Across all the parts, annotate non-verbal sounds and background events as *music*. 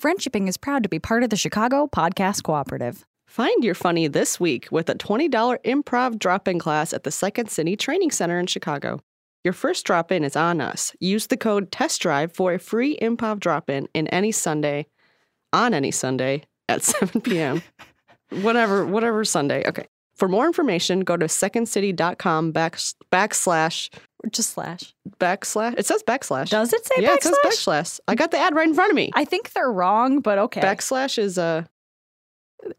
Friendshipping is proud to be part of the Chicago Podcast Cooperative. Find your funny this week with a $20 improv drop in class at the Second City Training Center in Chicago. Your first drop in is on us. Use the code Test Drive for a free improv drop in in any Sunday, on any Sunday at *laughs* 7 p.m. whatever, whatever Sunday. Okay. For more information, go to secondcity.com back, backslash, Or just slash. backslash. It says backslash. Does it say yeah, backslash? it says backslash. I got the ad right in front of me. I think they're wrong, but okay. Backslash is a.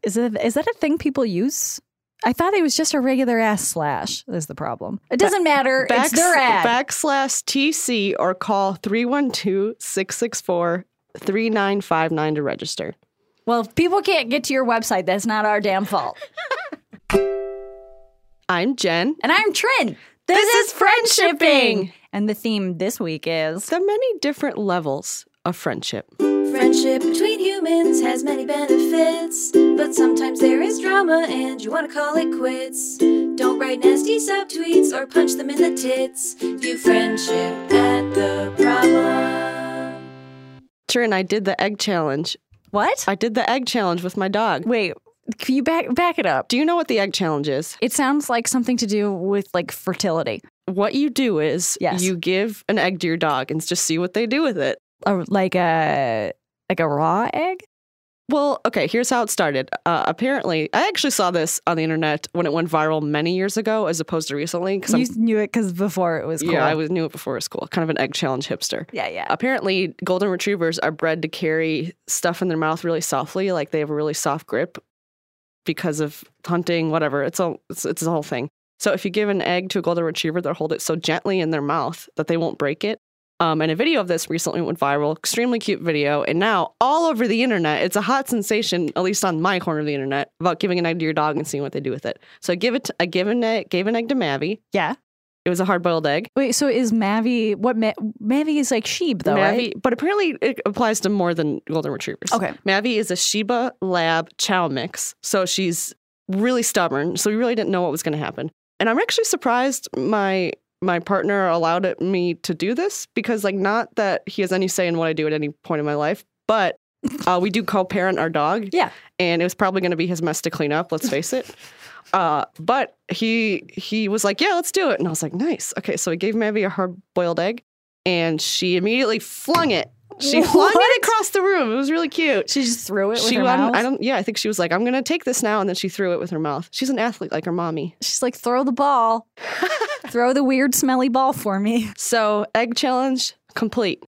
is it is that a thing people use? I thought it was just a regular ass slash. Is the problem? It doesn't matter. it's their ad. backslash TC or call 312 664 3959 to register. well, if people can't get to your website, that's not our damn fault. *laughs* I'm Jen. and I'm Trin. This, This is Friendshipping. And the theme this week is The many different levels of friendship. Friendship between humans has many benefits, but sometimes there is drama and you want to call it quits. Don't write nasty subtweets or punch them in the tits. View friendship at the problem. Trin, I did the egg challenge. what? I did the egg challenge with my dog. Wait, can you back back it up? Do you know what the egg challenge is? It sounds like something to do with like fertility, What you do is Yes. you give an egg to your dog and just see what they do with it. or like a like a raw egg. Well, okay, here's how it started. Uh, apparently, I actually saw this on the internet when it went viral many years ago as opposed to recently. Because You knew it because before it was cool. Yeah, I was, knew it before it was cool. Kind of an egg challenge hipster. yeah, yeah. Apparently, golden retrievers are bred to carry stuff in their mouth really softly, like they have a really soft grip because of hunting, whatever. It's a it's, it's a whole thing. So if you give an egg to a golden retriever, they'll hold it so gently in their mouth that they won't break it. Um, and a video of this recently went viral, extremely cute video, and now all over the internet, it's a hot sensation, at least on my corner of the internet, about giving an egg to your dog and seeing what they do with it. So I give it, I give an egg, gave an egg to Mavi. yeah. It was a hard boiled egg. Wait, so is Mavi what Ma- Mavi is like sheep though, Mavi, right? but apparently it applies to more than golden retrievers. Okay. Mavi is a Shiba Lab Chow mix, so she's really stubborn. So we really didn't know what was going to happen, and I'm actually surprised my my partner allowed it, me to do this because, like, not that he has any say in what I do at any point in my life, but uh, we do co-parent our dog. *laughs* Yeah. and it was probably going to be his mess to clean up. Let's face it. Uh, but he he was like, "Yeah, let's do it," and I was like, "Nice, okay." So I gave Mavi a hard boiled egg, and she immediately flung it. She *laughs* flung it across the room. It was really cute. She just threw it with She, mouth. I don't. Yeah, I think she was like, "I'm gonna take this now," and then she threw it with her mouth. She's an athlete like her mommy. She's like, throw the ball, *laughs* throw the weird smelly ball for me. So egg challenge complete.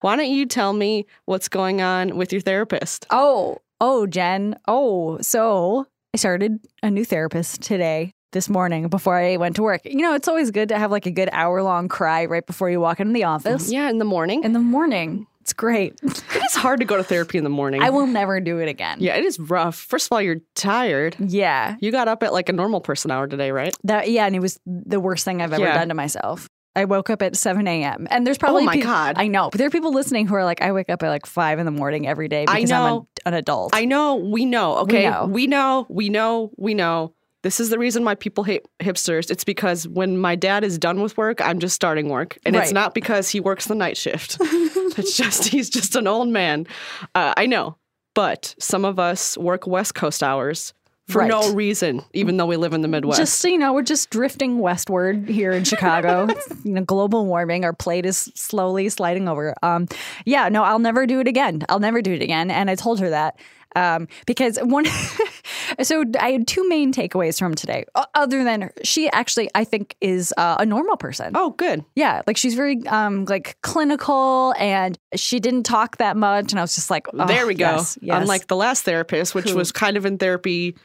Why don't you tell me what's going on with your therapist? Oh, oh, Jen. Oh, so I started a new therapist today, this morning, before I went to work. You know, it's always good to have like a good hour long cry right before you walk into the office. Yeah, in the morning. In the morning. It's great. *laughs* it is hard to go to therapy in the morning. I will never do it again. Yeah, it is rough. First of all, you're tired. Yeah. You got up at like a normal person hour today, right? That yeah, and it was the worst thing I've ever Yeah. done to myself. I woke up at 7 a.m. And there's probably Oh my God. I know, but there are people listening who are like, I wake up at like five in the morning every day I because I'm know. a, an adult. I know, we know, okay? know. We know, we know, we know. This is the reason why people hate hipsters. It's because when my dad is done with work, I'm just starting work. And it's not because he works the night shift. *laughs* it's just, he's just an old man. Uh, I know. But some of us work West Coast hours for Right. no reason, even though we live in the Midwest. just so you know, we're just drifting westward here in Chicago. *laughs* you know, global warming. Our plate is slowly sliding over. Um, yeah, no, I'll never do it again. I'll never do it again. And I told her that um, because one. *laughs* so I had two main takeaways from today. Other than she actually, I think, is uh, a normal person. oh, good. Yeah, like she's very um like clinical and she didn't talk that much and I was just like, oh, there we go. yes, yes. Unlike the last therapist, which Who- was kind of in therapy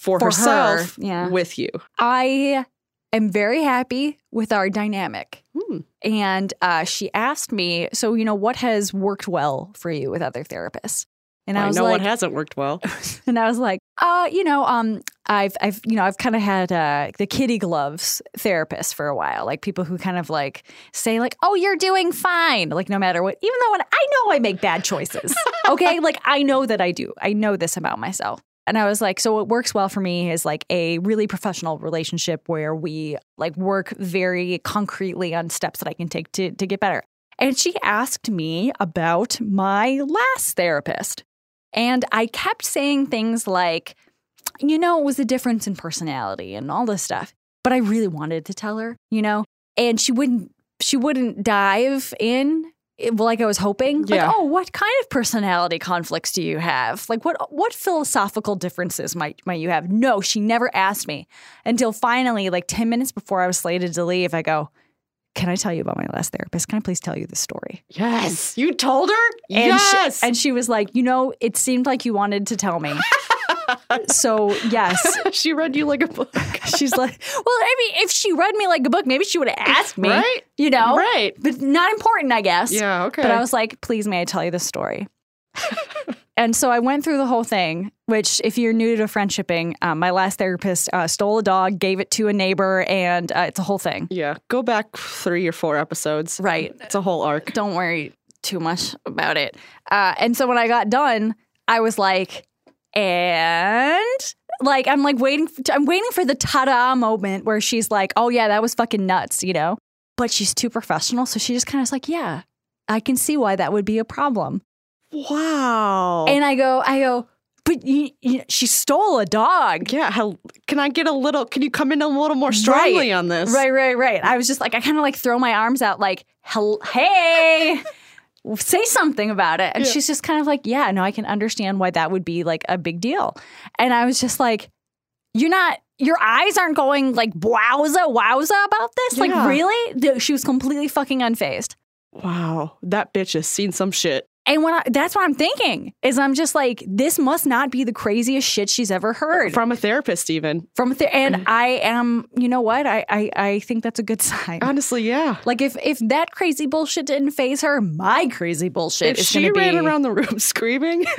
for, For her, herself yeah. with you. I am very happy with our dynamic. Hmm. And uh, she asked me, so you know, what has worked well for you with other therapists? And I, I was know like, what hasn't worked well. *laughs* and I was like, uh, you know, um, I've, I've, you know, I've kind of had uh, the kitty gloves therapist for a while, like people who kind of like say like, oh, you're doing fine, like no matter what, even though when I know I make bad choices, *laughs* okay, like I know that I do, I know this about myself. And I was like, so what works well for me is like a really professional relationship where we like work very concretely on steps that I can take to to get better. And she asked me about my last therapist. And I kept saying things like, you know, it was a difference in personality and all this stuff. But I really wanted to tell her, you know, and she wouldn't she wouldn't dive in like I was hoping. Yeah. Like, oh, what kind of personality conflicts do you have? Like what what philosophical differences might might you have? No, she never asked me until finally, like 10 minutes before I was slated to leave, I go, Can I tell you about my last therapist? Can I please tell you the story? Yes. You told her? And yes. She, and she was like, you know, it seemed like you wanted to tell me. *laughs* so yes. *laughs* she read you like a book. She's like, well, I mean, if she read me like a book, maybe she would have asked me. Right? You know? Right. But not important, I guess. Yeah, okay. But I was like, please, may I tell you this story? *laughs* and so I went through the whole thing, which, if you're new to friendshipping, um, my last therapist uh, stole a dog, gave it to a neighbor, and uh, it's a whole thing. yeah, go back three or four episodes. Right. It's a whole arc. Don't worry too much about it. Uh, and so when I got done, I was like, and like I'm like waiting. I'm waiting for the ta-da moment where she's like, "Oh yeah, that was fucking nuts," you know. But she's too professional, so she just kind of is like, "Yeah, I can see why that would be a problem." Wow. And I go, I go, but you, you, she stole a dog. yeah, how, can I get a little, can you come in a little more strongly Right. on this? Right, right, right. I was just like, I kind of like throw my arms out, like, hey, *laughs* say something about it. And Yeah. she's just kind of like, yeah, no, I can understand why that would be like a big deal. And I was just like, you're not, your eyes aren't going like, wowza, wowza about this. Yeah. Like, really? She was completely fucking unfazed. Wow. That bitch has seen some shit. And when I, that's what I'm thinking is I'm just like, this must not be the craziest shit she's ever heard From a therapist, even. from a ther- and mm-hmm. I am, you know what? I, I, I think that's a good sign. Honestly, yeah. Like if if that crazy bullshit didn't faze her, my crazy bullshit If is she going to be. ran around the room *laughs* screaming, *laughs*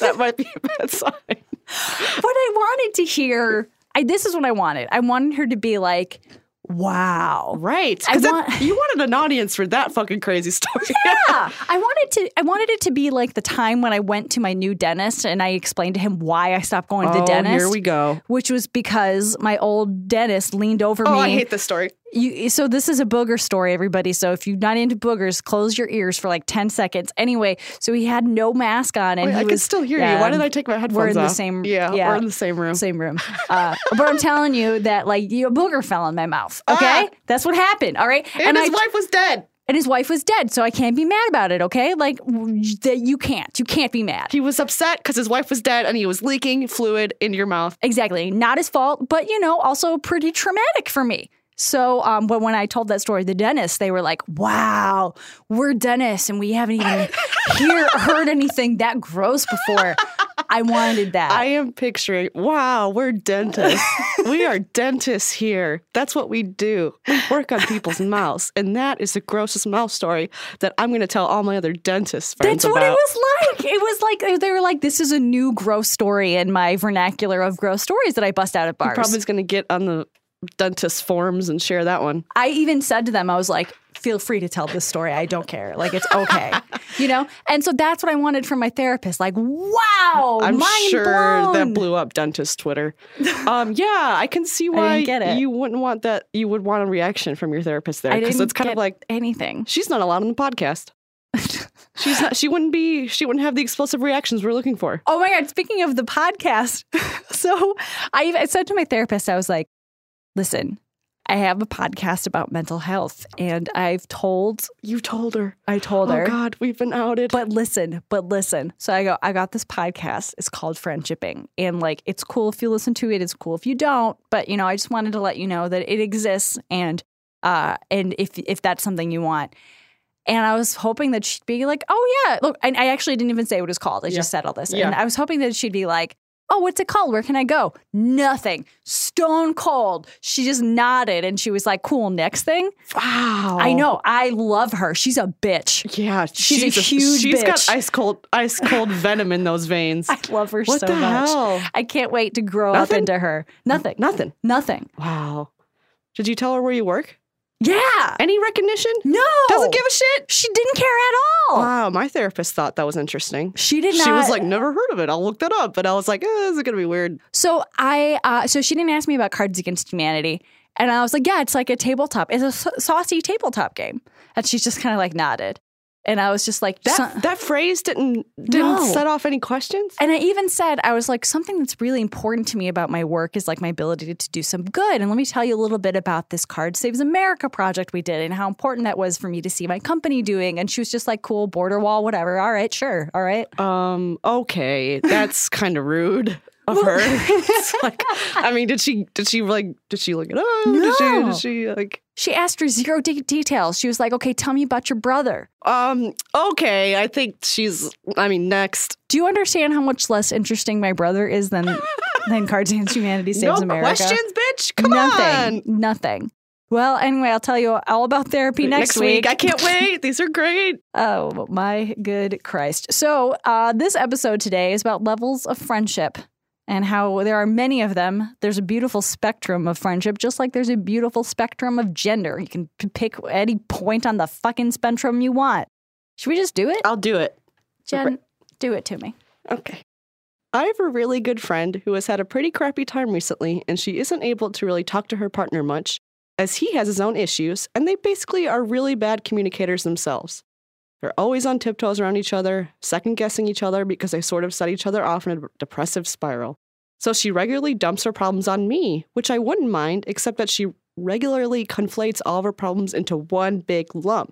that might be a bad sign. But I wanted to hear. I, this is what I wanted. I wanted her to be like, "Wow." Right. I 'Cause that- you wanted an audience for that fucking crazy story. Yeah, *laughs* I wanted to. I wanted it to be like the time when I went to my new dentist and I explained to him why I stopped going to the Oh, dentist. here we go. Which was because my old dentist leaned over Oh, me. I hate this story. You, so this is a booger story, everybody. So if you're not into boogers, close your ears for like ten seconds. Anyway, so he had no mask on, and Wait, he I was can still hear yeah, you. Why did I take my headphones off? We're in the same. Yeah, yeah, we're in the same room. same room. Uh, but I'm telling you that like you, a booger fell in my mouth. Okay, Ah. that's what happened. All right, And, his I, wife was dead. and his wife was dead, so I can't be mad about it. Okay, like that you can't. You can't be mad. He was upset because his wife was dead and he was leaking fluid into your mouth. Exactly, not his fault, but you know, also pretty traumatic for me. So, um, but when I told that story to the dentist, they were like, "Wow, we're dentists, and we haven't even *laughs* hear, heard anything that gross before." I wanted that. I am picturing, wow, we're dentists. we are dentists here. That's what we do. We work on people's mouths. And that is the grossest mouth story that I'm going to tell all my other dentists friends That's what it was like. It was like they were like, "This is a new gross story in my vernacular of gross stories that I bust out at bars." Probably going to get on the dentist forms and share that one. I even said to them, I was like, "Feel free to tell this story. I don't care. Like it's okay, *laughs* you know." And so that's what I wanted from my therapist. Like, wow, I'm sure blown. that blew up dentist Twitter. Um, yeah, I can see *laughs* why get it. you wouldn't want that. You would want a reaction from your therapist there because it's kind of like anything. she's not allowed on the podcast. *laughs* She's not. She wouldn't be. She wouldn't have the explosive reactions we're looking for. Oh my god! Speaking of the podcast, so I, I said to my therapist, I was like, "Listen, I have a podcast about mental health, and I've told, You told her. I told Oh her, Oh God, we've been outed. But listen, but listen. So I go, I got this podcast. It's called Friendshipping. And like, it's cool if you listen to it. It's cool if you don't. But, you know, I just wanted to let you know that it exists and, uh, and if, if that's something you want. And I was hoping that she'd be like, oh, yeah. Look, and I actually didn't even say what it was called. I just said all this. Yeah. And I was hoping that she'd be like, oh, what's it called? Where can I go? Nothing. Stone cold. She just nodded and she was like, cool, next thing. wow. I know. I love her. She's a bitch. Yeah, She's a huge She's got ice cold, ice cold *laughs* venom in those veins. I love her What so the much. hell? I can't wait to grow up into her. Nothing. Nothing. Nothing. Wow. Did you tell her where you work? Yeah. Any recognition? No. Doesn't give a shit. She didn't care at all. Wow, my therapist thought that was interesting. She did not. She was like, "Never heard of it. I'll look that up." But I was like, eh, "This is gonna be weird." so I, uh, so she didn't ask me about Cards Against Humanity. And I was like, yeah, it's like a tabletop. It's a saucy tabletop game. And she's just kind of like nodded. And I was just like, That "Some- that phrase didn't didn't No. set off any questions. and I even said, I was like, something that's really important to me about my work is like my ability to do some good. And let me tell you a little bit about this Card Saves America project we did and how important that was for me to see my company doing. And she was just like, cool, border wall, whatever. All right, sure. All right. Um. Okay, that's *laughs* kind of rude of her. *laughs* It's like, I mean, did she did she like did she look it up? Did she No. did she like? She asked her zero de- details. She was like, okay, tell me about your brother. Um. Okay, I think she's. I mean, next. Do you understand how much less interesting my brother is than *laughs* than Cards Against Humanity Saves no America? questions, bitch. Come nothing. on. Nothing. Well, anyway, I'll tell you all about therapy next, week. I can't *laughs* wait. These are great. Oh, my good Christ. So, uh, this episode today is about levels of friendship and how there are many of them. There's a beautiful spectrum of friendship, just like there's a beautiful spectrum of gender. You can p- pick any point on the fucking spectrum you want. Should we just do it? I'll do it. Jen, do it to me. Okay. I have a really good friend who has had a pretty crappy time recently, and she isn't able to really talk to her partner much, as he has his own issues, and they basically are really bad communicators themselves. They're always on tiptoes around each other, second guessing each other because they sort of set each other off in a depressive spiral. So she regularly dumps her problems on me, which I wouldn't mind, except that she regularly conflates all of her problems into one big lump,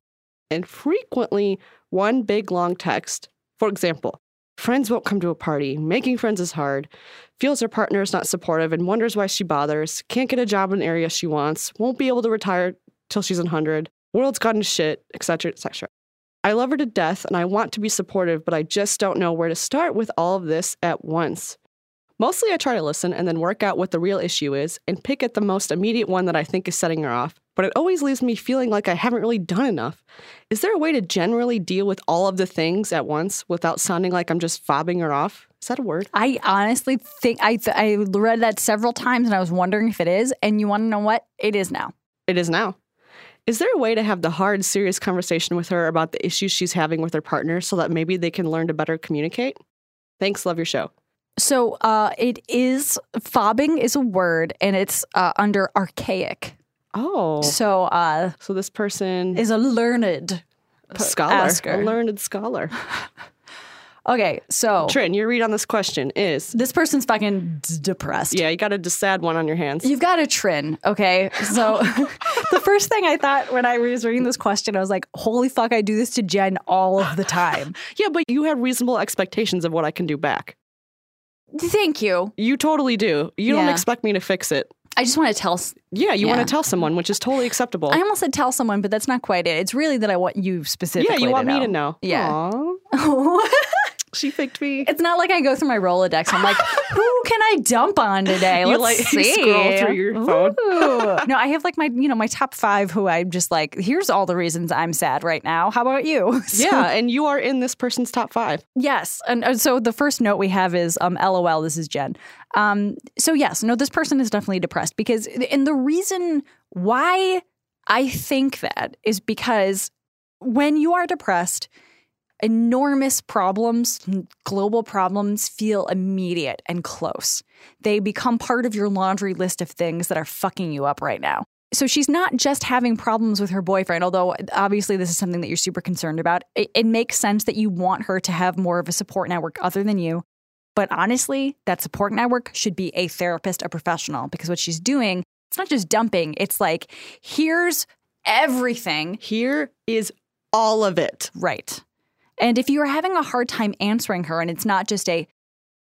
and frequently one big long text. For example, friends won't come to a party, making friends is hard, feels her partner is not supportive and wonders why she bothers, can't get a job in an area she wants, won't be able to retire till she's 100, world's gone to shit, etc., etc. I love her to death and I want to be supportive, but I just don't know where to start with all of this at once. Mostly I try to listen and then work out what the real issue is and pick at the most immediate one that I think is setting her off, but it always leaves me feeling like I haven't really done enough. Is there a way to generally deal with all of the things at once without sounding like I'm just fobbing her off? Is that a word? I honestly think I, th- I read that several times and I was wondering if it is. And you want to know what? It is now. It is now. Is there a way to have the hard, serious conversation with her about the issues she's having with her partner so that maybe they can learn to better communicate? Thanks, love your show. So uh, it is fobbing is a word and it's uh, under archaic. Oh. So uh, So this person is a learned scholar, asker. a learned scholar. *laughs* Okay, so Trin, your read on this question is this person's fucking d- depressed. yeah, you got a sad one on your hands. You've got a trin, okay? So *laughs* the first thing I thought when I was reading this question, I was like, holy fuck, I do this to Jen all of the time. *laughs* Yeah, but you have reasonable expectations of what I can do back. Thank you. You totally do. You don't expect me to fix it. I just want to tell. Yeah, you Yeah. want to tell someone, which is totally acceptable. I almost said tell someone, but that's not quite it. It's really that I want you specifically. yeah, you want to me know. to know. Yeah. *laughs* She picked me. It's not like I go through my Rolodex. I'm like, *laughs* who can I dump on today? Let's like, *laughs* see. scroll through your phone. No, I have like my, you know, my top five who I'm just like, here's all the reasons I'm sad right now. How about you? *laughs* So- yeah, and you are in this person's top five. Yes. And uh, so the first note we have is um, LOL, this is Jen. Um, so, yes, no, this person is definitely depressed because, and the reason why I think that is because when you are depressed, enormous problems, global problems feel immediate and close. They become part of your laundry list of things that are fucking you up right now. So she's not just having problems with her boyfriend, although obviously this is something that you're super concerned about. It, it makes sense that you want her to have more of a support network other than you. But honestly, that support network should be a therapist, a professional, because what she's doing, it's not just dumping. It's like, here's everything Here is all of it. Right. And if you are having a hard time answering her and it's not just a,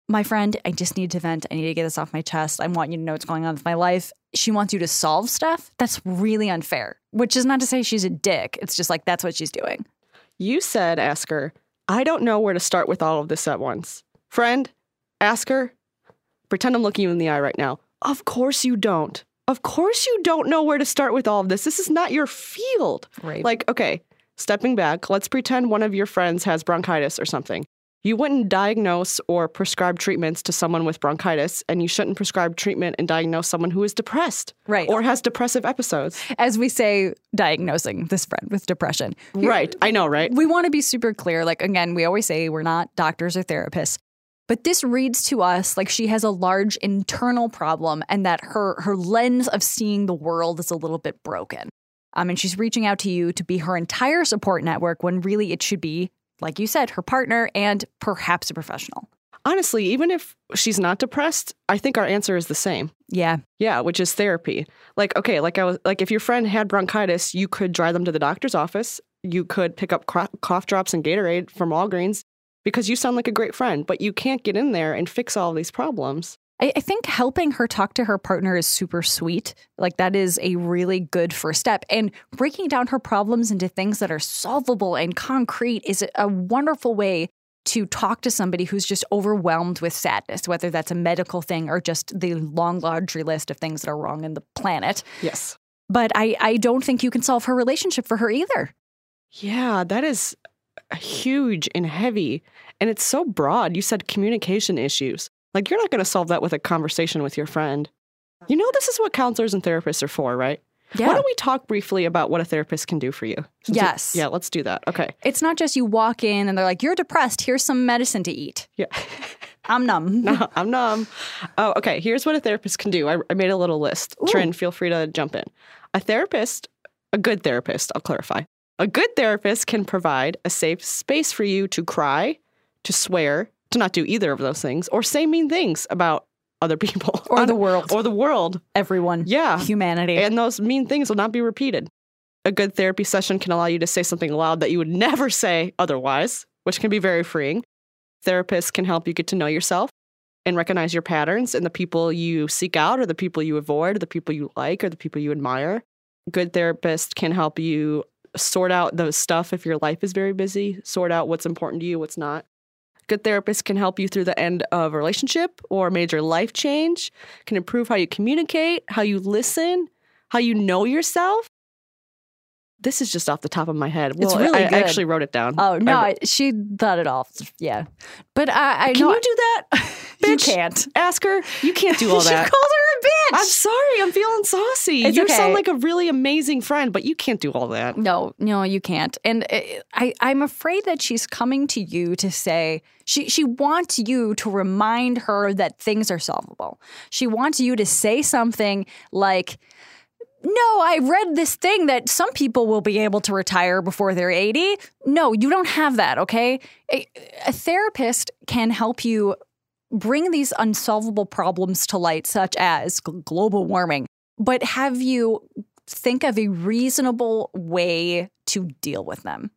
my friend, I just need to vent. I need to get this off my chest. I want you to know what's going on with my life. She wants you to solve stuff. That's really unfair, which is not to say she's a dick. It's just like that's what she's doing. You said, ask her, I don't know where to start with all of this at once. Friend, ask her, pretend I'm looking you in the eye right now. Of course you don't. Of course you don't know where to start with all of this. This is not your field. Right. Like, okay, stepping back, let's pretend one of your friends has bronchitis or something. You wouldn't diagnose or prescribe treatments to someone with bronchitis, and you shouldn't prescribe treatment and diagnose someone who is depressed Right. or has depressive episodes. As we say, diagnosing this friend with depression. Right. I know, right? We want to be super clear. Like, again, we always say we're not doctors or therapists. But this reads to us like she has a large internal problem and that her her lens of seeing the world is a little bit broken. Um, and she's reaching out to you to be her entire support network when really it should be, like you said, her partner and perhaps a professional. Honestly, even if she's not depressed, I think our answer is the same. Yeah. Yeah, which is therapy. Like, okay, like I was like if your friend had bronchitis, you could drive them to the doctor's office. You could pick up cough drops and Gatorade from Walgreens because you sound like a great friend, but you can't get in there and fix all these problems. I, I think helping her talk to her partner is super sweet. Like, that is a really good first step. And breaking down her problems into things that are solvable and concrete is a wonderful way to talk to somebody who's just overwhelmed with sadness, whether that's a medical thing or just the long laundry list of things that are wrong in the planet. Yes. But I, I don't think you can solve her relationship for her either. Yeah, that is huge and heavy. And it's so broad. You said communication issues. Like, you're not going to solve that with a conversation with your friend. You know, this is what counselors and therapists are for, right? Yeah. Why don't we talk briefly about what a therapist can do for you? Since Yes. yeah, let's do that. Okay. It's not just you walk in and they're like, you're depressed. Here's some medicine to eat. Yeah. *laughs* I'm numb. *laughs* no, I'm numb. Oh, okay. Here's what a therapist can do. I, I made a little list. Ooh. Trin, feel free to jump in. A therapist, a good therapist, I'll clarify. A good therapist can provide a safe space for you to cry, to swear, to not do either of those things, or say mean things about other people Or the world. Or the world. Everyone. Yeah. Humanity. And those mean things will not be repeated. A good therapy session can allow you to say something loud that you would never say otherwise, which can be very freeing. Therapists can help you get to know yourself and recognize your patterns and the people you seek out or the people you avoid or the people you like or the people you admire. Good therapist can help you sort out those stuff if your life is very busy, sort out what's important to you, what's not. Good therapist can help you through the end of a relationship or major life change, can improve how you communicate, how you listen, how you know yourself. This is just off the top of my head. It's Well, really I, I actually wrote it down. oh, no, I- she thought it all. Yeah. But I, I can you do that? *laughs* you can't. Ask her. You can't do *laughs* all that. she called her a bitch. I'm sorry. I'm feeling saucy. It's you okay. sound like a really amazing friend, but you can't do all that. No, no, you can't. And uh, I, I'm afraid that she's coming to you to say she she wants you to remind her that things are solvable. She wants you to say something like. No, I read this thing that some people will be able to retire before they're 80. No, you don't have that, okay? A, a therapist can help you bring these unsolvable problems to light, such as gl- global warming, but have you think of a reasonable way to deal with them.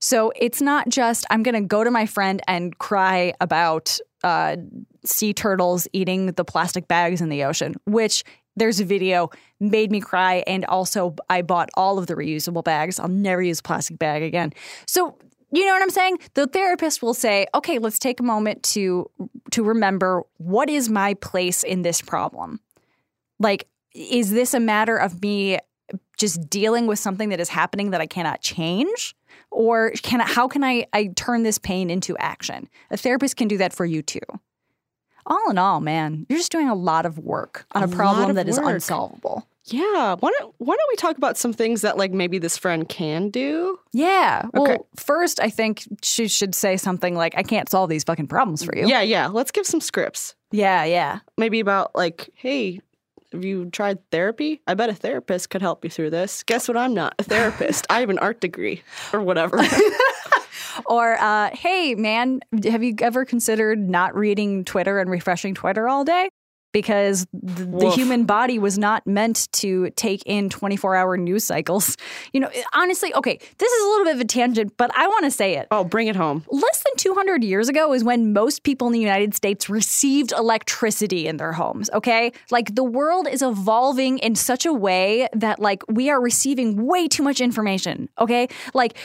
So it's not just, I'm going to go to my friend and cry about uh, sea turtles eating the plastic bags in the ocean, which there's a video made me cry. And also, I bought all of the reusable bags. I'll never use a plastic bag again. So, you know what I'm saying? The therapist will say, "Okay, let's take a moment to to remember what is my place in this problem. Like, is this a matter of me just dealing with something that is happening that I cannot change? Or can how can I, I turn this pain into action? A therapist can do that for you too. All in all, man, you're just doing a lot of work on A a, problem that is work. unsolvable. Yeah. Why don't Why don't we talk about some things that like maybe this friend can do? Yeah. Well, Okay. first, I think she should say something like, I can't solve these fucking problems for you. Yeah. Yeah. Let's give some scripts. Yeah. Yeah. Maybe about like, hey. Have you tried therapy? I bet a therapist could help you through this. Guess what? I'm not a therapist. I have an art degree or whatever. *laughs* *laughs* Or, uh, hey, man, have you ever considered not reading Twitter and refreshing Twitter all day? Because the, the human body was not meant to take in 24 hour news cycles. *laughs* You know, honestly, okay, this is a little bit of a tangent, but I want to say it. oh, bring it home. Less than 200 years ago is when most people in the United States received electricity in their homes, okay? Like the world is evolving in such a way that like we are receiving way too much information, okay? Like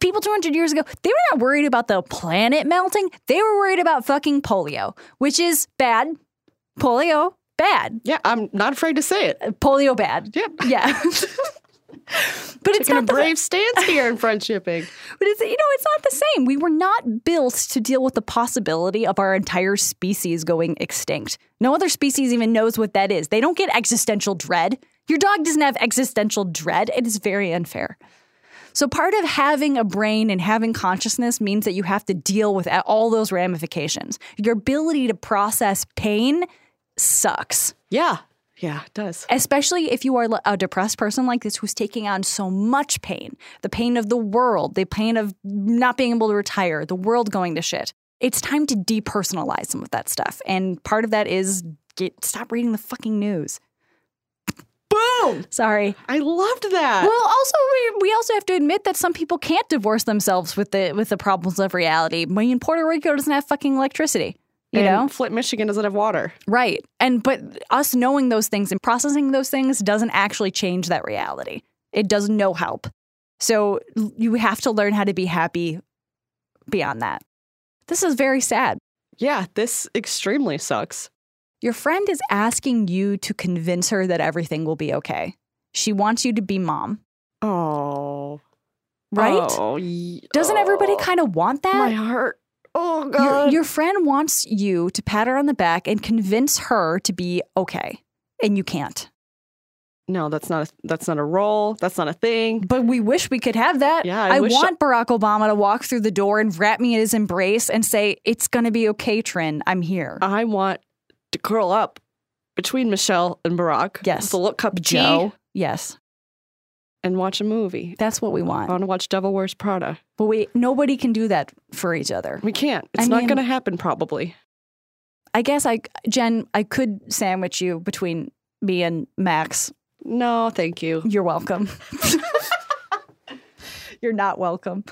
people 200 years ago, they were not worried about the planet melting. They were worried about fucking polio, which is bad. Polio, bad. Yeah, I'm not afraid to say it. Uh, polio, bad. Yeah. Yeah. *laughs* but it's a not the brave stance here in friendshipping. But it's you know it's not the same. We were not built to deal with the possibility of our entire species going extinct. No other species even knows what that is. They don't get existential dread. Your dog doesn't have existential dread. It is very unfair. So part of having a brain and having consciousness means that you have to deal with all those ramifications. Your ability to process pain sucks. Yeah. Yeah, it does. Especially if you are a depressed person like this who's taking on so much pain the pain of the world, the pain of not being able to retire, the world going to shit. It's time to depersonalize some of that stuff. And part of that is get stop reading the fucking news. Boom! Sorry. I loved that. Well, also we, we also have to admit that some people can't divorce themselves with the with the problems of reality. I mean, Puerto Rico doesn't have fucking electricity. You and know? Flint, Michigan doesn't have water. Right. And but us knowing those things and processing those things doesn't actually change that reality. It does no help. So you have to learn how to be happy beyond that. This is very sad. Yeah, this extremely sucks. Your friend is asking you to convince her that everything will be okay. She wants you to be mom. Oh. Right? Oh, ye- Doesn't everybody oh, kind of want that? My heart. Oh, Your, God. your friend wants you to pat her on the back and convince her to be okay, and you can't. no, that's not a, that's not a role. That's not a thing. But we wish we could have that. Yeah, I wish- want Barack Obama to walk through the door and wrap me in his embrace and say, "It's going to be okay, Trin. I'm here." I want to curl up between Michelle and Barack. Yes. With look little cup of tea Joe. Yes, and watch a movie. that's what we want. I want. to watch Devil Wears Prada. But we nobody can do that for each other. We can't. It's I not mean- going to happen, probably. I guess I, Jen, I could sandwich you between me and Max. No, thank you. You're welcome. *laughs* You're not welcome.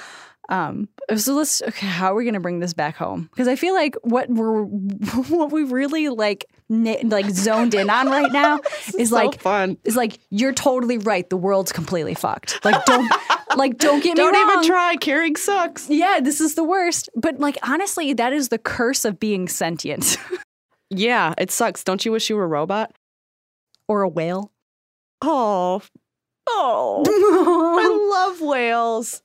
Um, so let's. Okay, how are we going to bring this back home? Because I feel like what we're *laughs* what we really like na- like zoned in on right now *laughs* is so like fun. is like you're totally right. The world's completely fucked. Like don't *laughs* like don't get me Don't even try. Caring sucks. Yeah, this is the worst. But like honestly, that is the curse of being sentient Yeah, it sucks. Don't you wish you were a robot? or a whale. Oh, oh, I love whales.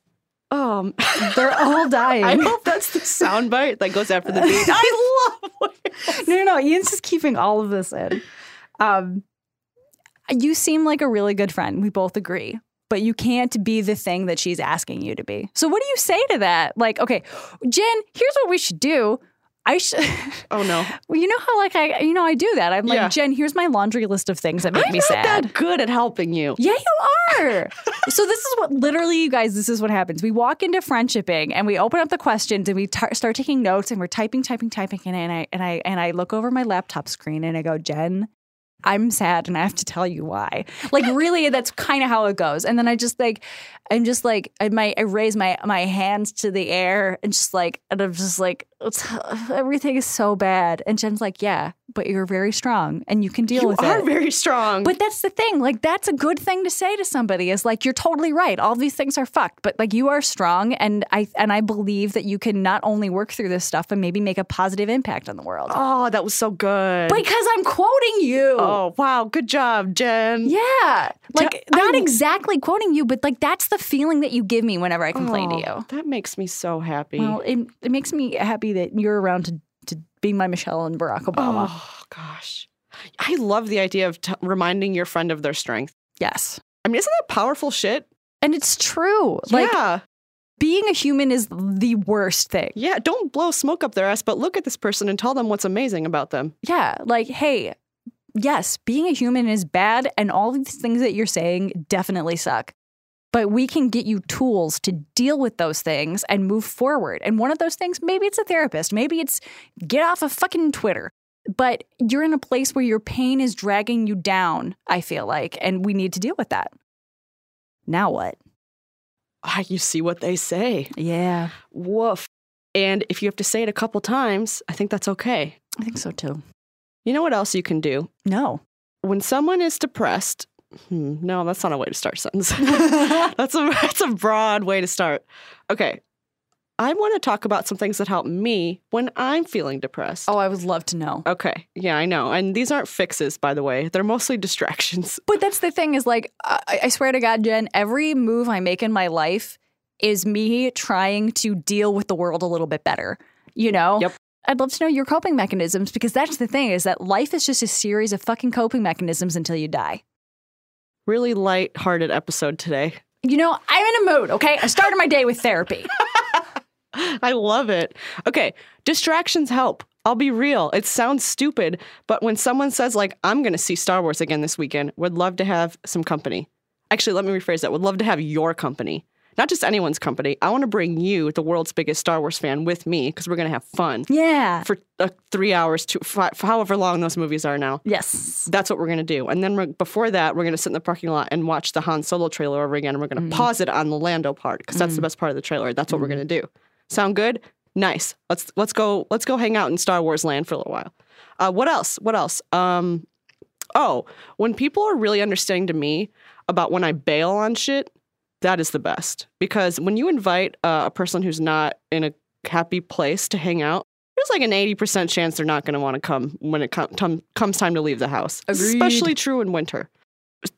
Um, They're all dying. *laughs* I hope that's the soundbite that goes after the beat. *laughs* I love whales. no, no, no. Ian's just keeping all of this in. Um, you seem like a really good friend. We both agree. But you can't be the thing that she's asking you to be. So what do you say to that? Like, okay, Jen, here's what we should do. I should. *laughs* Oh no, well, you know how like I, you know, I do that. I'm like, Yeah. Jen, here's my laundry list of things that make I'm me not sad. that good at helping you. Yeah, you are. so this is what literally, you guys. This is what happens. We walk into friendshipping and we open up the questions and we tar- start taking notes and we're typing, typing, typing, and, and I and I and I look over my laptop screen and I go, Jen. I'm sad and I have to tell you why. Like really that's kind of how it goes. And then I just like I'm just like I might I raise my my hands to the air and just like and I'm just like it's, uh, everything is so bad. And Jen's like, "Yeah, but you're very strong and you can deal You with it. You are very strong. But that's the thing. Like, that's a good thing to say to somebody is like, you're totally right. All these things are fucked, but like, you are strong. And I, and I believe that you can not only work through this stuff, but maybe make a positive impact on the world. oh, that was so good. Because I'm quoting you. Oh wow, good job, Jen. Yeah. Like, I- not exactly quoting you, but like, that's the feeling that you give me whenever I complain to Oh, you. That makes me so happy. Well, it, it makes me happy that you're around to, to be my Michelle and Barack Obama. oh gosh, I love the idea of t- reminding your friend of their strength. Yes. I mean, isn't that powerful shit? And it's true. Like, yeah, being a human is the worst thing. yeah. Don't blow smoke up their ass, but look at this person and tell them what's amazing about them. Yeah, like, hey, yes, being a human is bad, and all these things that you're saying definitely suck. But we can get you tools to deal with those things and move forward. And one of those things, maybe it's a therapist, maybe it's get off of fucking Twitter. But you're in a place where your pain is dragging you down, I feel like, and we need to deal with that. Now what? Ah, you see what they say. Yeah, Woof. And if you have to say it a couple times, I think that's okay. I think so too. You know what else you can do? No. When someone is depressed, hmm, no, that's not a way to start a sentence. *laughs* *laughs* that's a that's a broad way to start. Okay. I want to talk about some things that help me when I'm feeling depressed. Oh, I would love to know. Okay. Yeah, I know. And these aren't fixes, by the way. They're mostly distractions. *laughs* But that's the thing is like, I, I swear to God, Jen, every move I make in my life is me trying to deal with the world a little bit better. You know? Yep. I'd love to know your coping mechanisms because that's the thing is that life is just a series of fucking coping mechanisms until you die. Really light-hearted episode today. You know, I'm in a mood, okay? I started my day with therapy. *laughs* I love it. Okay, distractions help. I'll be real. It sounds stupid, but when someone says like I'm going to see Star Wars again this weekend, would love to have some company. Actually, let me rephrase that. Would love to have your company. Not just anyone's company. I want to bring you, the world's biggest Star Wars fan, with me because we're going to have fun Yeah. for uh, three hours, to for however long those movies are now. yes. That's what we're going to do. And then we're, before that, we're going to sit in the parking lot and watch the Han Solo trailer over again. And we're going to pause it on the Lando part because that's the best part of the trailer. That's what we're going to do. Sound good? Nice. Let's let's go let's go hang out in Star Wars land for a little while. Uh, what else? What else? Um, oh, when people are really understanding to me about when I bail on shit, that is the best because when you invite uh, a person who's not in a happy place to hang out, there's like an 80% chance they're not going to want to come when it com- tum- comes time to leave the house. Agreed. Especially true in winter.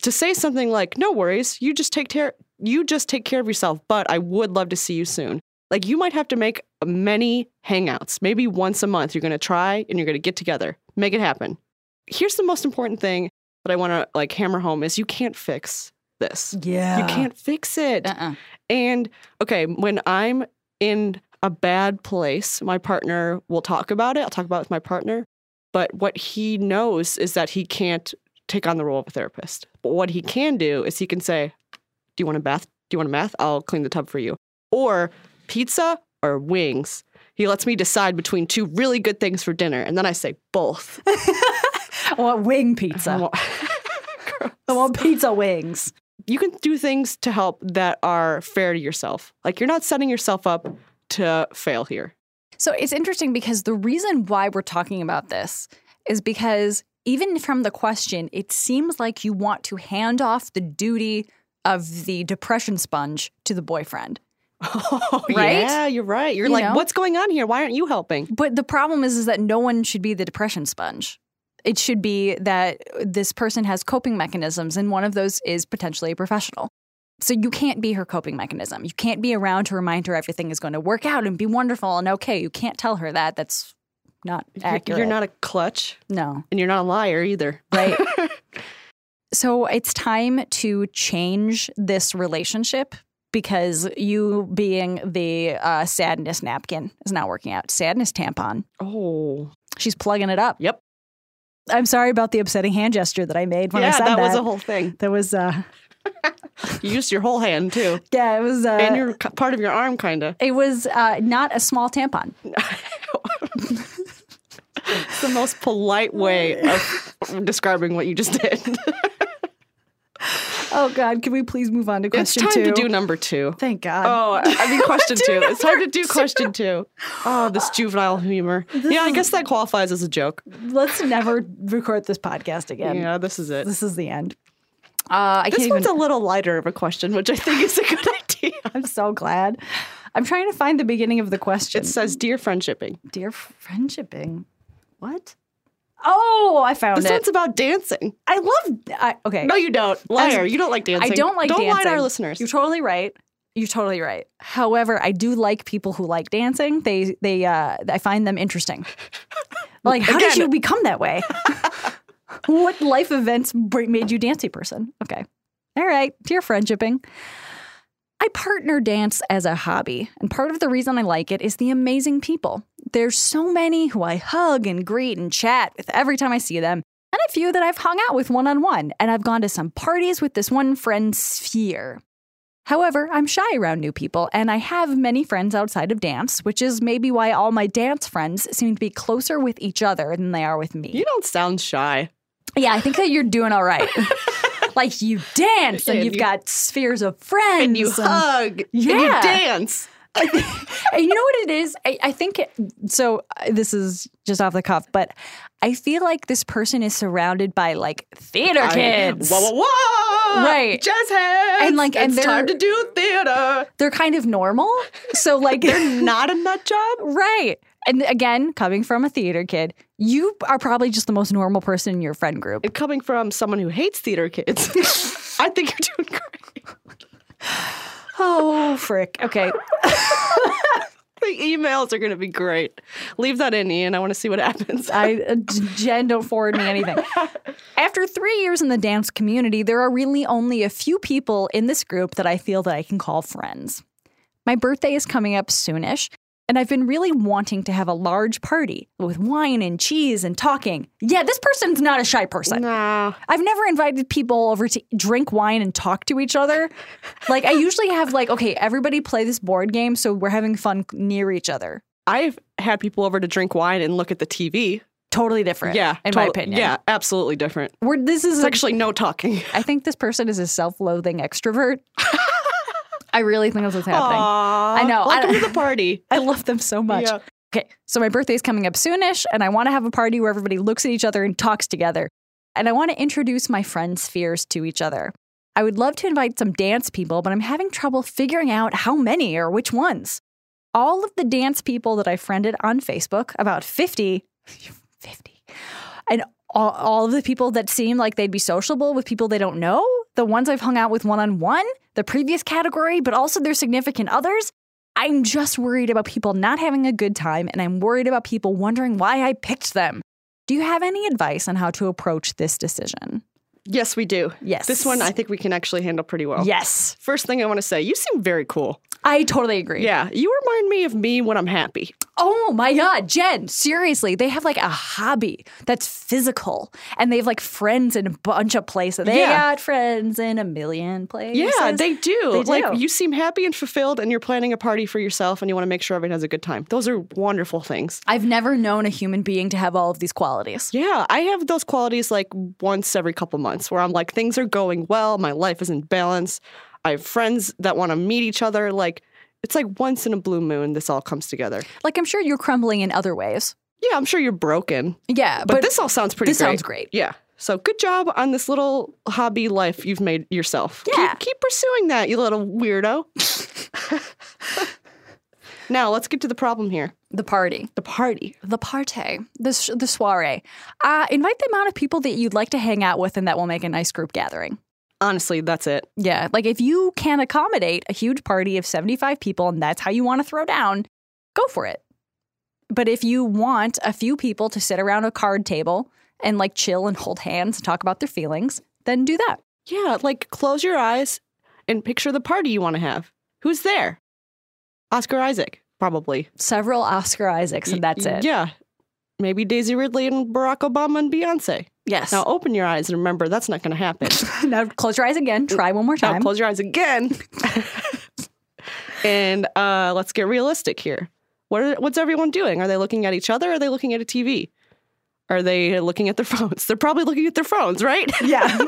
To say something like, "No worries, you just take care you just take care of yourself, but I would love to see you soon." Like you might have to make many hangouts. Maybe once a month you're going to try and you're going to get together. Make it happen. Here's the most important thing that I want to like hammer home is you can't fix this. Yeah. You can't fix it. Uh-uh. And okay, when I'm in a bad place, my partner will talk about it. I'll talk about it with my partner. But what he knows is that he can't take on the role of a therapist. But what he can do is he can say, Do you want a bath? Do you want a bath? I'll clean the tub for you. Or pizza or wings. He lets me decide between two really good things for dinner. And then I say both. *laughs* I want wing pizza. I want- *laughs* I want pizza wings. You can do things to help that are fair to yourself. Like you're not setting yourself up to fail here. So it's interesting because the reason why we're talking about this is because even from the question, it seems like you want to hand off the duty of the depression sponge to the boyfriend. Oh, *laughs* Right? Yeah, you're right. You're You like, know? what's going on here? Why aren't you helping? But the problem is, is that no one should be the depression sponge. It should be that this person has coping mechanisms, and one of those is potentially a professional. So you can't be her coping mechanism. You can't be around to remind her everything is going to work out and be wonderful and okay. You can't tell her that. That's not You're- accurate. You're not a clutch, No. and you're not a liar either. Right. *laughs* so it's time to change this relationship because you being the uh, sadness napkin is not working out. Sadness tampon. Oh, She's plugging it up. Yep. I'm sorry about the upsetting hand gesture that I made when yeah, I said that, that. was a whole thing. that was uh *laughs* You used your whole hand too, yeah, it was uh and your part of your arm, kind of. it was uh not a small tampon. *laughs* It's the most polite way of describing what you just did. *laughs* Oh god, can we please move on to question two? it's time 2? to do number two. Thank God. Oh, I mean, question *laughs* two. It's time to do question two. Oh, this *laughs* juvenile humor. Yeah, I guess that qualifies as a joke. Let's never record this podcast again. Yeah, this is it. This is the end. Uh, I This can't one's even. a little lighter of a question, which I think is a good *laughs* idea. I'm so glad. I'm trying to find the beginning of the question. It says, "Dear friendshipping." Dear friendshipping. What? Oh, I found This it. one's about dancing. I love. I, okay. No, you don't. Liar. You don't like dancing. I don't like dancing. don't dancing. lie to our listeners. You're totally right. You're totally right. However, I do like people who like dancing. They they uh I find them interesting. *laughs* Like, how did you become that way? *laughs* what life events made you dancey person? Okay. All right. Dear friendshipping. I partner dance as a hobby, and part of the reason I like it is the amazing people. There's so many who I hug and greet and chat with every time I see them, and a few that I've hung out with one on one, and I've gone to some parties with this one friend sphere. However, I'm shy around new people, and I have many friends outside of dance, which is maybe why all my dance friends seem to be closer with each other than they are with me. You don't sound shy. Yeah, I think that you're doing all right. *laughs* like you dance and And you've you- got spheres of friends. And you hug. And you Yeah. dance. *laughs* And you know what it is? I, I think it, so. uh, This is just off the cuff, but I feel like this person is surrounded by like theater I- kids. Whoa, whoa, whoa! Right. Jazz hands. And, like, and it's time to do theater. They're kind of normal. So like *laughs* They're not a nut job. *laughs* right. And again, coming from a theater kid, you are probably just the most normal person in your friend group. And coming from someone who hates theater kids, *laughs* I think you're doing great. Oh, frick. Okay. *laughs* the emails are going to be great. Leave that in, Ian. I want to see what happens. *laughs* I uh, Jen, don't forward me anything. After three years in the dance community, there are really only a few people in this group that I feel that I can call friends. My birthday is coming up soonish, and I've been really wanting to have a large party with wine and cheese and talking. Yeah, this person's not a shy person. nah. I've never invited people over to drink wine and talk to each other. Like I usually have like, okay, everybody play this board game so we're having fun near each other. I've had people over to drink wine and look at the TV. Totally different. Yeah. in my opinion. Yeah, absolutely different. We're, this is It's a- actually no talking. I think this person is a self-loathing extrovert. *laughs* I really think that's what's happening. I know. I Welcome don't- to the party. *laughs* I love them so much. Yeah. Okay, so my birthday's coming up soonish, and I want to have a party where everybody looks at each other and talks together. And I want to introduce my friends' fears to each other. I would love to invite some dance people, but I'm having trouble figuring out how many or which ones. All of the dance people that I friended on Facebook, about 50, *laughs* 50, and all, all of the people that seem like they'd be sociable with people they don't know, the ones I've hung out with one on one, the previous category, but also their significant others. I'm just worried about people not having a good time, and I'm worried about people wondering why I picked them. Do you have any advice on how to approach this decision? Yes, we do. Yes. This one I think we can actually handle pretty well. Yes, First thing I want to say, you seem very cool. I totally agree. Yeah, you remind me of me when I'm happy. Oh my God, Jen, seriously, they have like a hobby that's physical and they have like friends in a bunch of places. They Yeah. got friends in a million places. Yeah, they do. They Like do. you seem happy and fulfilled and you're planning a party for yourself and you want to make sure everyone has a good time. Those are wonderful things. I've never known a human being to have all of these qualities. Yeah, I have those qualities like once every couple months where I'm like things are going well, my life is in balance. I have friends that want to meet each other like it's like once in a blue moon this all comes together. Like I'm sure you're crumbling in other ways. Yeah, I'm sure you're broken, Yeah, but, this all sounds pretty this great. sounds great. Yeah. So good job on this little hobby life you've made yourself. Yeah. Keep, keep pursuing that, you little weirdo. *laughs* now let's get to the problem here. the party. The party. the party, the, the soiree. Uh, invite the amount of people that you'd like to hang out with, and that will make a nice group gathering. Honestly, that's it. Yeah, like if you can accommodate a huge party of 75 people and that's how you want to throw down, go for it. But if you want a few people to sit around a card table and like chill and hold hands and talk about their feelings, then do that. Yeah, like close your eyes and picture the party you want to have. Who's there? Oscar Isaac, probably. Several Oscar Isaacs, and that's it. Yeah. Maybe Daisy Ridley and Barack Obama and Beyonce. Yes. Now open your eyes and remember that's not going to happen. *laughs* now close your eyes again. Try one more now time. close your eyes again. *laughs* and uh, let's get realistic here. What are, what's everyone doing? Are they looking at each other? Or are they looking at a TV? Are they looking at their *laughs* phones? They're probably looking at their phones, right? *laughs* Yeah. *laughs*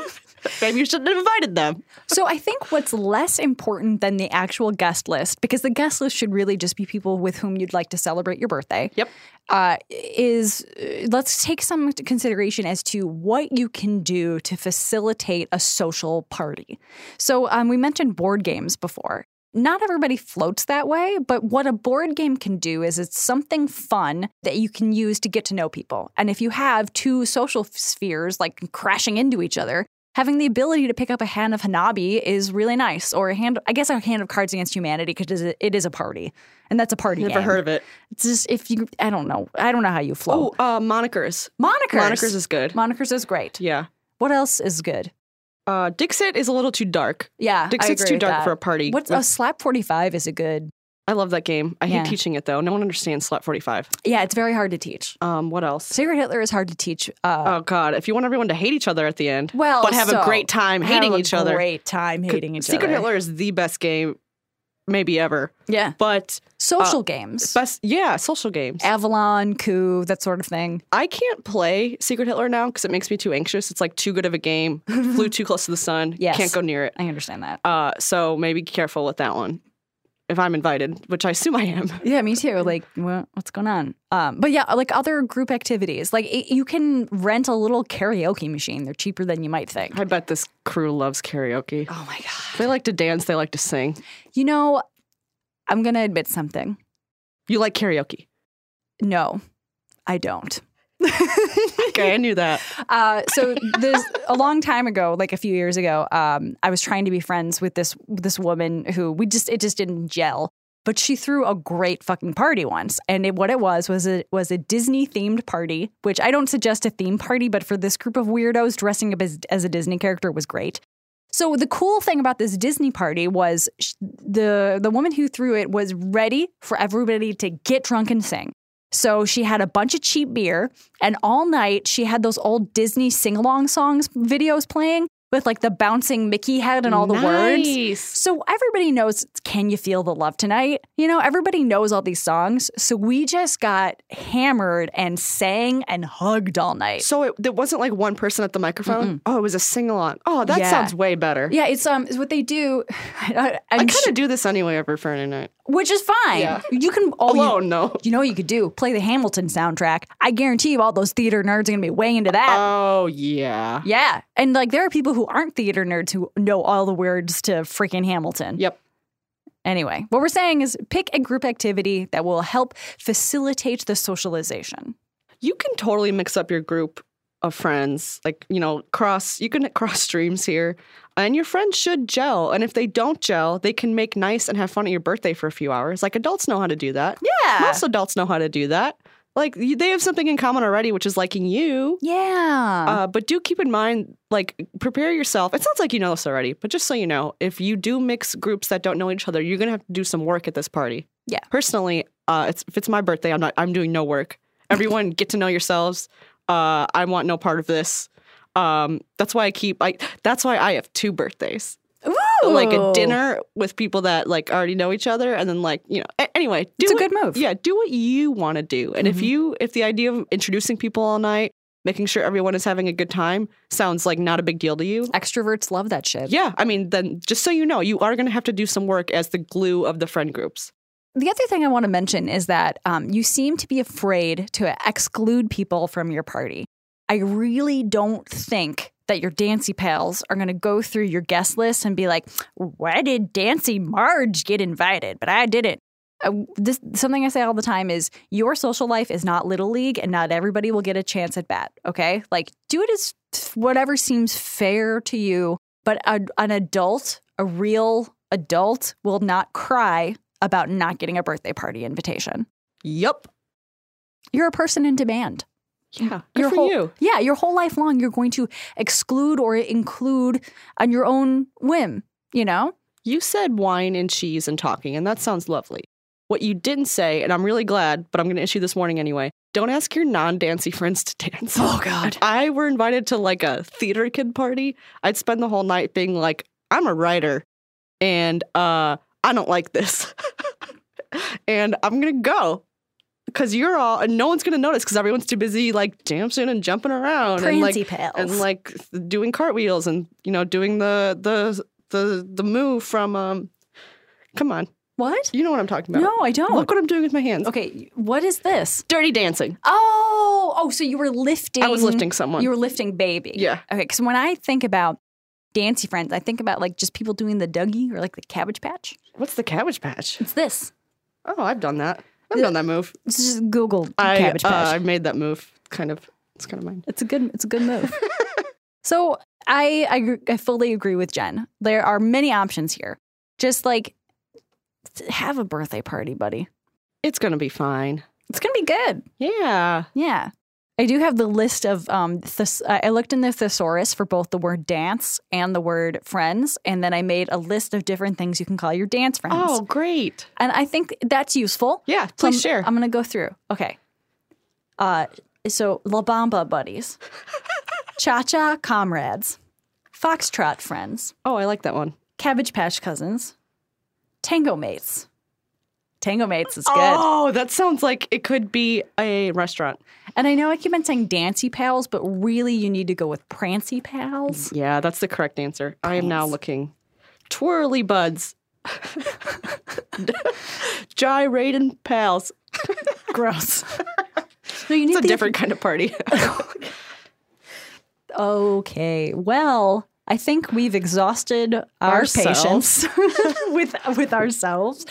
Maybe you shouldn't have invited them. So I think what's less important than the actual guest list, because the guest list should really just be people with whom you'd like to celebrate your birthday. Yep. Uh, is uh, let's take some consideration as to what you can do to facilitate a social party. So um, we mentioned board games before. Not everybody floats that way, but what a board game can do is it's something fun that you can use to get to know people. And if you have two social spheres like crashing into each other, having the ability to pick up a hand of Hanabi is really nice. Or a hand, I guess, a hand of Cards Against Humanity because it is a party, and that's a party. Never game. heard of it. It's just if you, I don't know, I don't know how you float. Oh, uh, monikers. monikers. Monikers is good. monikers is great. Yeah. What else is good? Uh, Dixit is a little too dark. Yeah, Dixit's too with dark that. for a party. What's with- a slap forty five is a good. I love that game. I Yeah. hate teaching it though. No one understands Slap 45. Yeah, it's very hard to teach. Um, what else? Secret Hitler is hard to teach. Uh, Oh God! If you want everyone to hate each other at the end, well, but have so a great time hating each other. Great time hating each Secret other. Hitler is the best game, maybe ever. Yeah, But social games, best, yeah, social games. Avalon, coup, that sort of thing. I can't play Secret Hitler now because it makes me too anxious. It's like too good of a game. *laughs* Flew too close to the sun. Yes. Can't go near it. I understand that. Uh, so maybe be careful with that one. If I'm invited, which I assume I am. *laughs* Yeah, me too. Like, what, what's going on? Um, but yeah, like other group activities, like it, you can rent a little karaoke machine. They're cheaper than you might think. I bet this crew loves karaoke. Oh my god! They like to dance. They like to sing. You know, I'm gonna admit something. You like karaoke? No, I don't. *laughs* Okay, I knew that. Uh, so there's a long time ago, like a few years ago, um, I was trying to be friends with this this woman who we just it just didn't gel. but she threw a great fucking party once. And it, what it was was it was a Disney themed party, which I don't suggest a theme party, but for this group of weirdos dressing up as, as a Disney character was great. So the cool thing about this Disney party was sh- the the woman who threw it was ready for everybody to get drunk and sing. So she had a bunch of cheap beer, and all night she had those old Disney sing along songs videos playing with like the bouncing Mickey head and all the words. So everybody knows Can You Feel the Love Tonight? You know, everybody knows all these songs. So we just got hammered and sang and hugged all night. So it, it wasn't like one person at the microphone. Oh, it was a sing along. Oh, that Yeah. sounds way better. Yeah, it's um, it's what they do. *laughs* I, I I'm kind of do this anyway every Friday night. which is fine. Yeah. You can oh, you- Alone, no. You know what you could do? Play the Hamilton soundtrack. I guarantee you all those theater nerds are gonna be way into that. Oh yeah. yeah. And like there are people who aren't theater nerds who know all the words to freaking Hamilton. Yep. Anyway, what we're saying is pick a group activity that will help facilitate the socialization. You can totally mix up your group of friends. Like, you know, cross you can cross *laughs* streams here. And your friends should gel. And if they don't gel, they can make nice and have fun at your birthday for a few hours. Like adults know how to do that. Yeah. Most adults know how to do that. Like they have something in common already, which is liking you. yeah. Uh, but do keep in mind, like, prepare yourself. It sounds like you know this already, but just so you know, if you do mix groups that don't know each other, you're gonna have to do some work at this party. Yeah. Personally, uh, it's, if it's my birthday, I'm not. I'm doing no work. Everyone, get to know yourselves. Uh, I want no part of this. Um, that's why I keep. I. That's why I have two birthdays. Like a dinner with people that like already know each other, and then like you know. anyway, do It's a what- good move. Yeah, do what you want to do, and if Mhm. you if the idea of introducing people all night making sure everyone is having a good time sounds like not a big deal to you. Extroverts love that shit. Yeah, I mean, then just so you know, you are going to have to do some work as the glue of the friend groups. The other thing I want to mention is that um, you seem to be afraid to exclude people from your party. I really don't think that your Dancy pals are going to go through your guest list and be like, why did Dancy Marge get invited, but I didn't? Uh, this something I say all the time is your social life is not little league, and not everybody will get a chance at bat. Okay, like do it as whatever seems fair to you. But a, an adult, a real adult, will not cry about not getting a birthday party invitation. Yup. You're a person in demand. Yeah. Good Your for whole, you. Yeah, your whole life long, you're going to exclude or include on your own whim. You know, You said wine and cheese and talking, and that sounds lovely. What you didn't say, and I'm really glad, but I'm going to issue this warning anyway. Don't ask your non-dancy friends to dance. Oh, God. If I were invited to like a theater kid party, I'd spend the whole night being like, I'm a writer, and uh, I don't like this, *laughs* and I'm gonna go because you're all, and no one's gonna notice because everyone's too busy like dancing and jumping around and like prancy pals. and like doing cartwheels and you know doing the the the the move from um come on what? you know what i'm talking about No, I don't. look what i'm doing with my hands Okay, what is this? dirty dancing Oh, oh, so you were lifting. i was lifting someone You were lifting baby. Yeah. Okay, because when I think about dancy friends, I think about like just people doing the Dougie or like the Cabbage Patch. what's the cabbage patch It's this. oh i've done that i've done that move It's just Google i Cabbage uh, i made that move kind of it's kind of mine It's a good. It's a good move. *laughs* so I, I I fully agree with Jen. There are many options here. Just like have a birthday party, buddy. it's gonna be fine It's gonna be good. yeah Yeah. I do have the list of um. Thes- I looked in the thesaurus for both the word dance and the word friends, and then I made a list of different things you can call your dance friends. oh great and I think that's useful. yeah please I'm, share I'm gonna go through. Okay. Uh, so La Bamba buddies, *laughs* Cha Cha comrades, Foxtrot friends, oh i like that one Cabbage Patch cousins, Tango mates. Tango mates is good. oh that sounds like it could be a restaurant And I know I keep on saying dancy pals, but really you need to go with prancy pals. Yeah, that's the correct answer. I am now looking. Twirly buds. Gyrating pals. *laughs* Gross. *laughs* no, you need It's a the- different *laughs* kind of party. Okay. Well, I think we've exhausted our Ourselves. patience *laughs* *laughs* with with ourselves.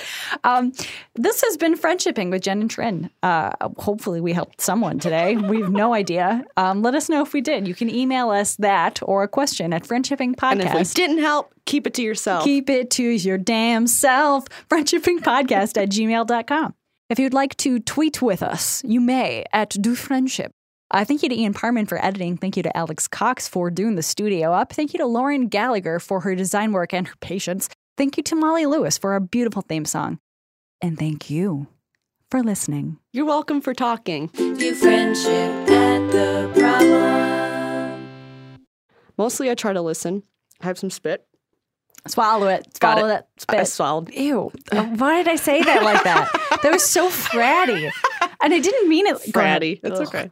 Um, this has been friendshipping with Jen and Trin. Uh, hopefully, we helped someone today. We have no *laughs* idea. Um, let us know if we did. You can email us that or a question at friendshipping And if we didn't help, keep it to yourself. Keep it to your damn self. Friendshippingpodcast at gmail.com. If you'd like to tweet with us, you may at Do Friendship. Uh, thank you to Ian Parman for editing. Thank you to Alex Cox for doing the studio up. Thank you to Lauren Gallagher for her design work and her patience. Thank you to Molly Lewis for our beautiful theme song. And thank you for listening. You're welcome for talking. View friendship at the problem. Mostly I try to listen. I have some spit. Swallow it. Got Swallow it. that I spit. swallowed. Ew. Why did I say that like that? That was so fratty. And I didn't mean it. Go. Fratty. It's okay.